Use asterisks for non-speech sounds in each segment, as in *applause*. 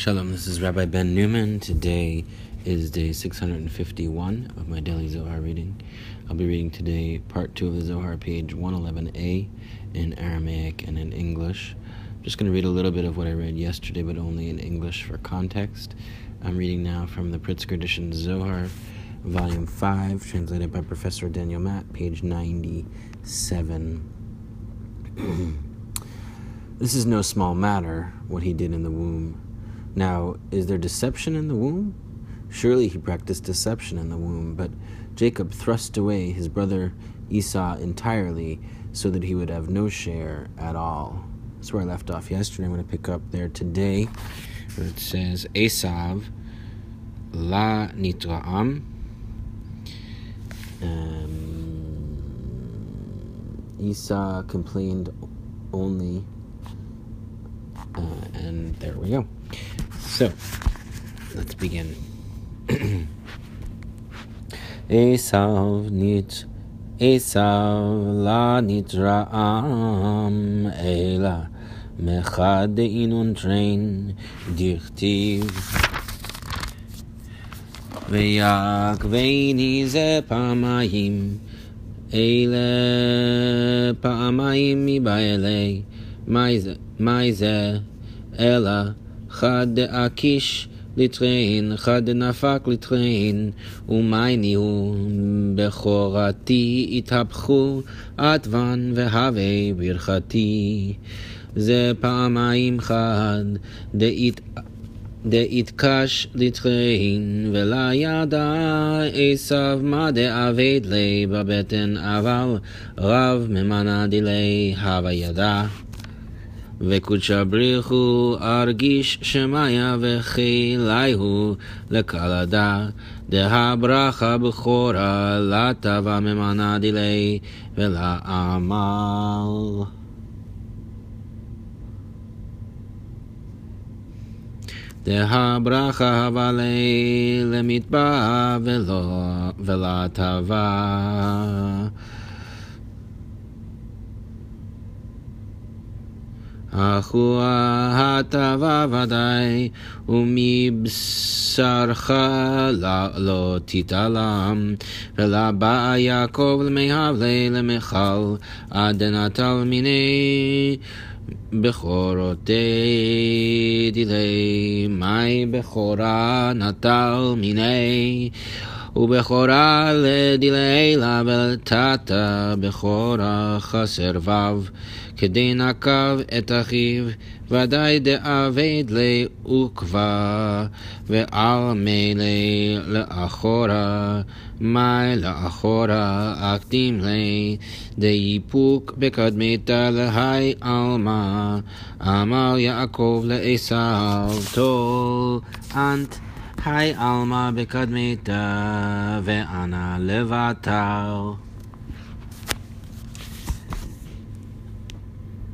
Shalom, this is Rabbi Ben Newman. Today is day 651 of my daily Zohar reading. I'll be reading today part 2 of the Zohar, page 111a, in Aramaic and in English. I'm just going to read a little bit of what I read yesterday, but only in English for context. I'm reading now from the Pritzker edition Zohar, volume 5, translated by Professor Daniel Matt, page 97. *clears throat* this is no small matter, what he did in the womb now, is there deception in the womb? Surely he practiced deception in the womb, but Jacob thrust away his brother Esau entirely so that he would have no share at all. That's where I left off yesterday. I'm going to pick up there today, where it says Esav la nitra'am. Um, Esau complained only, uh, and there we go. So, let's begin. *clears throat* Esav nit Esav la nitra'am ela mechad inun train dichtiv ויעקבני זה פעמיים אלה פעמיים מבא אלי מה זה אלא חד דאקיש לטרין, חד דנפק לטרין, ומייני הוא בכורתי התהפכו עטבן והווה ברכתי. זה פעמיים חד דאית דאיתקש לטרין, ולה ידע עשו מה דאבד לי בבטן, אבל רב ממנה דילי הווה ידע. וקודשה בריחו ארגיש שמיה וחיליהו לקלדה דה ברכה בכורה לטבה ממנה דילי ולעמל. דה ברכה הווה למטבע ולטבה. אחוה הטבה ודאי, ומבשרך לא תתעלם, ולבא יעקב למהבלי למיכל, עד נטל מיני בכורותי דילי, מי בכורה נטל מיני ובכורה לדילילה ולתתה בכורה חסר וו, כדי נקב את אחיו, ודאי דאבד לי עוקבה, ועל מילא לאחורה, מי לאחורה אקדים לי, דיפוק בקדמיתה להי עלמא, עמל יעקב לעשו, תול אנט Hi Alma bekadmeta ve'ana levatal.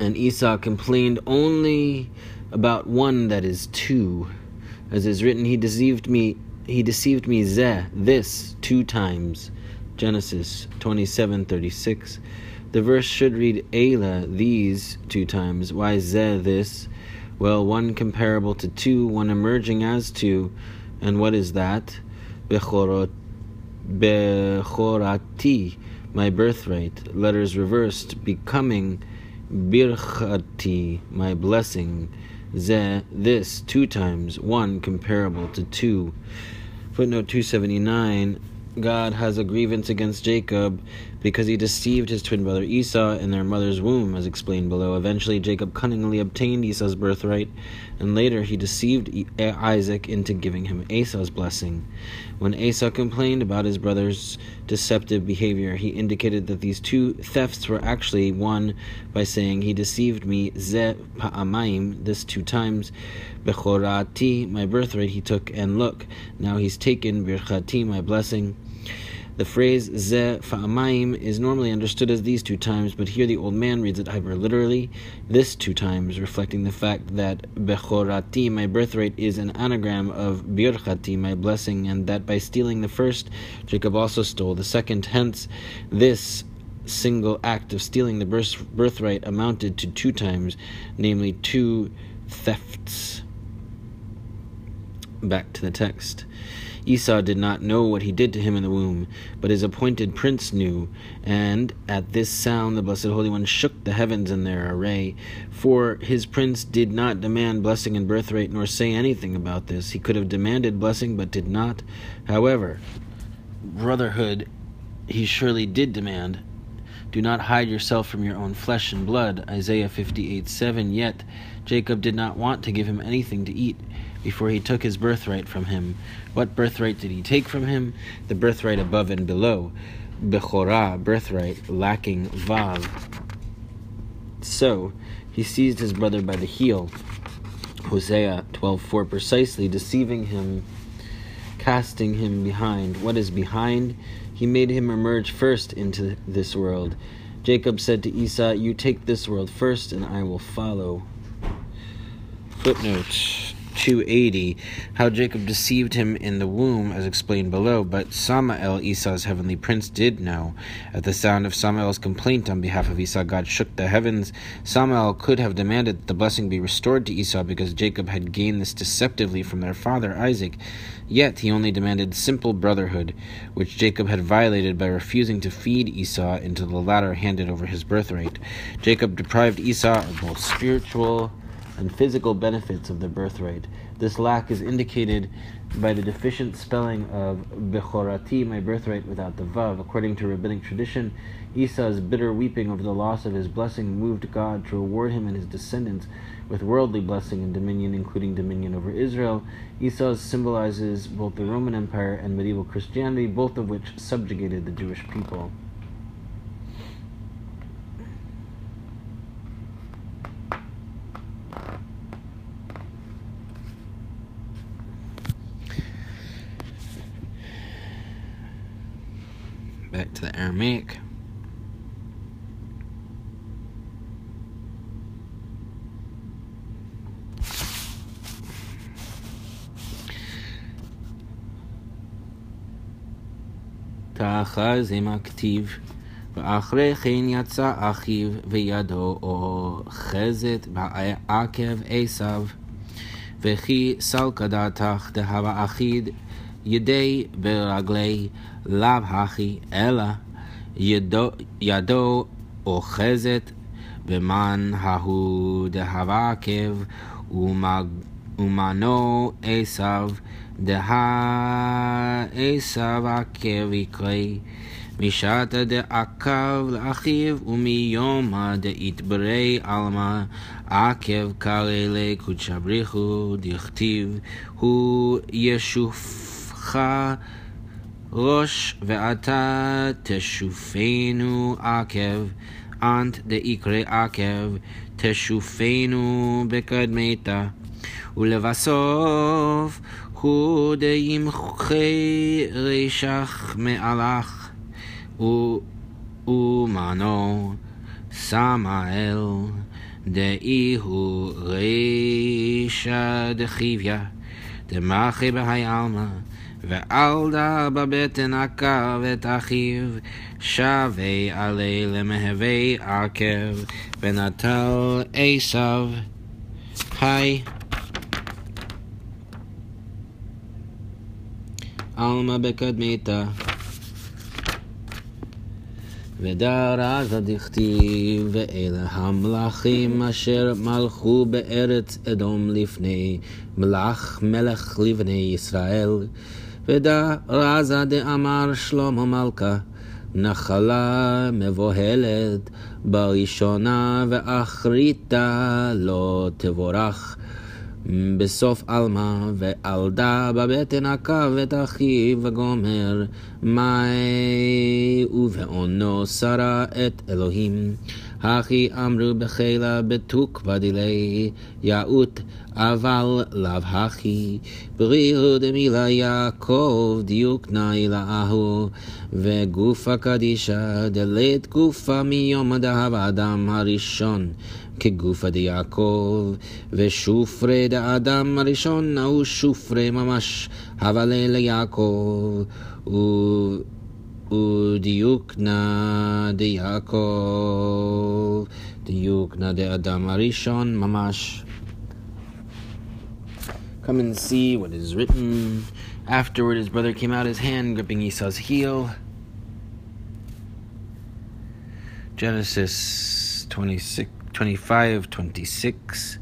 And Esau complained only about one that is two. As is written, he deceived me he deceived me zeh, this, two times. Genesis 27:36. The verse should read Ela, these, two times. Why zeh, this? Well, one comparable to two, one emerging as two and what is that? Bechorati, my birthright. Letters reversed, becoming birchati, my blessing. Ze, this, two times, one comparable to two. Footnote 279 God has a grievance against Jacob because he deceived his twin brother Esau in their mother's womb, as explained below. Eventually, Jacob cunningly obtained Esau's birthright, and later he deceived Isaac into giving him Esau's blessing. When Esau complained about his brother's deceptive behavior, he indicated that these two thefts were actually one by saying, He deceived me, ze pa'amayim, this two times, bechorati, my birthright he took, and look, now he's taken birchati, my blessing. The phrase ze fa'amayim is normally understood as these two times, but here the old man reads it hyper literally, this two times, reflecting the fact that bechorati, my birthright, is an anagram of birchati, my blessing, and that by stealing the first, Jacob also stole the second. Hence, this single act of stealing the birthright amounted to two times, namely two thefts. back to the text. Esau did not know what he did to him in the womb, but his appointed prince knew. And at this sound the Blessed Holy One shook the heavens in their array. For his prince did not demand blessing and birthright, nor say anything about this. He could have demanded blessing, but did not. However, brotherhood he surely did demand. Do not hide yourself from your own flesh and blood. Isaiah 58 7. Yet Jacob did not want to give him anything to eat before he took his birthright from him. What birthright did he take from him? The birthright above and below. Bechorah, birthright, lacking Vav. So he seized his brother by the heel. Hosea 12:4 precisely deceiving him casting him behind what is behind he made him emerge first into this world Jacob said to Esau you take this world first and I will follow footnote 280, how Jacob deceived him in the womb, as explained below. But Samael, Esau's heavenly prince, did know. At the sound of Samael's complaint on behalf of Esau, God shook the heavens. Samael could have demanded that the blessing be restored to Esau because Jacob had gained this deceptively from their father Isaac. Yet he only demanded simple brotherhood, which Jacob had violated by refusing to feed Esau until the latter handed over his birthright. Jacob deprived Esau of both spiritual and physical benefits of the birthright. This lack is indicated by the deficient spelling of Bechorati, my birthright, without the Vav. According to rabbinic tradition, Esau's bitter weeping over the loss of his blessing moved God to reward him and his descendants with worldly blessing and dominion, including dominion over Israel. Esau symbolizes both the Roman Empire and medieval Christianity, both of which subjugated the Jewish people. back to the Aramaic. תאחז עם הכתיב, ואחרי כן יצא אחיו וידו אוחזת בעקב עשיו, וכי סלקא דעתך דהבה אחיד ידי ברגלי לאו הכי, אלא ידו, ידו אוחזת במן ההוא דהבה עקב ומנו עשיו דהה עשיו עקב יקרא משעתא דעקב לאחיו ומיומא דאיתברי עלמא עקב קרא לקודשא בריחו דכתיב הוא ישופך ראש ואתה תשופנו עקב, אנט דאיקרא עקב, תשופנו בקדמתה. ולבסוף, הוא דימחי רשך מעלך, ומנו סמאל, דאי הוא רשע דחיביה, דמחי בהי עלמא. ואל דע בבטן עקב את אחיו, שווה עלי למהווה עקב, ונטל עשיו. היי. עלמא בקדמיתה. ודרז דכתיב, ואלה המלכים אשר מלכו בארץ אדום לפני מלך מלך לבני ישראל. ודע רזה דאמר שלמה מלכה, נחלה מבוהלת בראשונה ואחריתה לא תבורך. בסוף עלמא ועלדה בבטן עקב את אחיו וגומר מאי ובעונו שרה את אלוהים. הכי אמרו בחילה בתוקבא דילי יאות אבל לאו הכי. בריאו דמילה יעקב דיוק נאי לאהו. וגופה קדישה דלית גופה מיום דהב האדם הראשון כגופה דיעקב ושופרי דאדם הראשון ההוא שופרי ממש הבלה ליעקב ודיוקנה דיעקב דיוקנה דאדם הראשון ממש Come and see what is written. Afterward, his brother came out, his hand gripping Esau's heel. Genesis 26, 25, 26.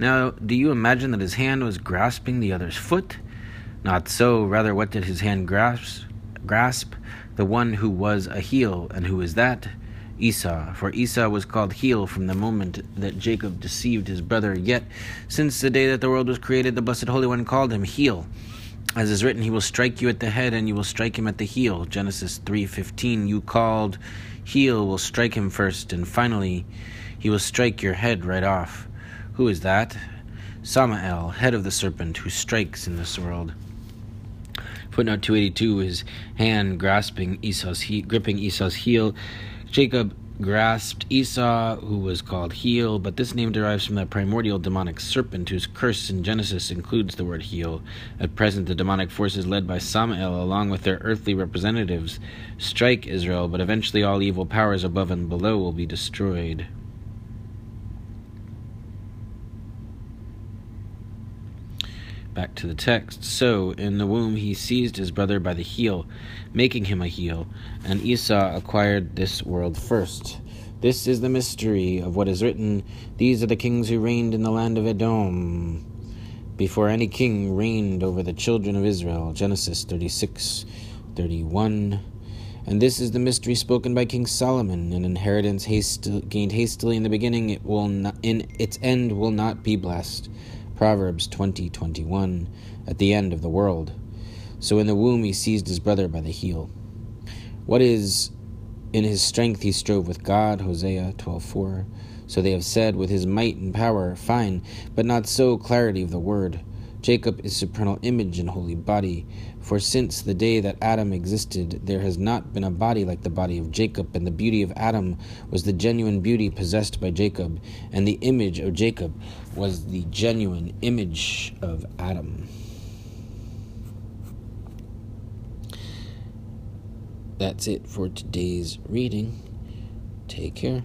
Now, do you imagine that his hand was grasping the other's foot? Not so. Rather, what did his hand grasp? Grasp the one who was a heel, and who is that? Esau, for Esau was called heel from the moment that Jacob deceived his brother. Yet, since the day that the world was created, the Blessed Holy One called him heel. As is written, he will strike you at the head and you will strike him at the heel. Genesis 3:15. You called heel will strike him first and finally he will strike your head right off. Who is that? Samael, head of the serpent who strikes in this world. Footnote 282 his hand grasping Esau's he- gripping Esau's heel Jacob grasped Esau, who was called heel, but this name derives from the primordial demonic serpent whose curse in Genesis includes the word heel. At present, the demonic forces led by Samael, along with their earthly representatives, strike Israel, but eventually all evil powers above and below will be destroyed. Back to the text. So, in the womb, he seized his brother by the heel, making him a heel, and Esau acquired this world first. This is the mystery of what is written These are the kings who reigned in the land of Edom, before any king reigned over the children of Israel. Genesis 36 31. And this is the mystery spoken by King Solomon. An inheritance gained hastily in the beginning, it will not, in its end will not be blessed. Proverbs 20:21 at the end of the world. So in the womb he seized his brother by the heel. What is in his strength he strove with God, Hosea 12:4. So they have said with his might and power, fine, but not so clarity of the word. Jacob is supernal image and holy body. For since the day that Adam existed, there has not been a body like the body of Jacob, and the beauty of Adam was the genuine beauty possessed by Jacob, and the image of Jacob was the genuine image of Adam. That's it for today's reading. Take care.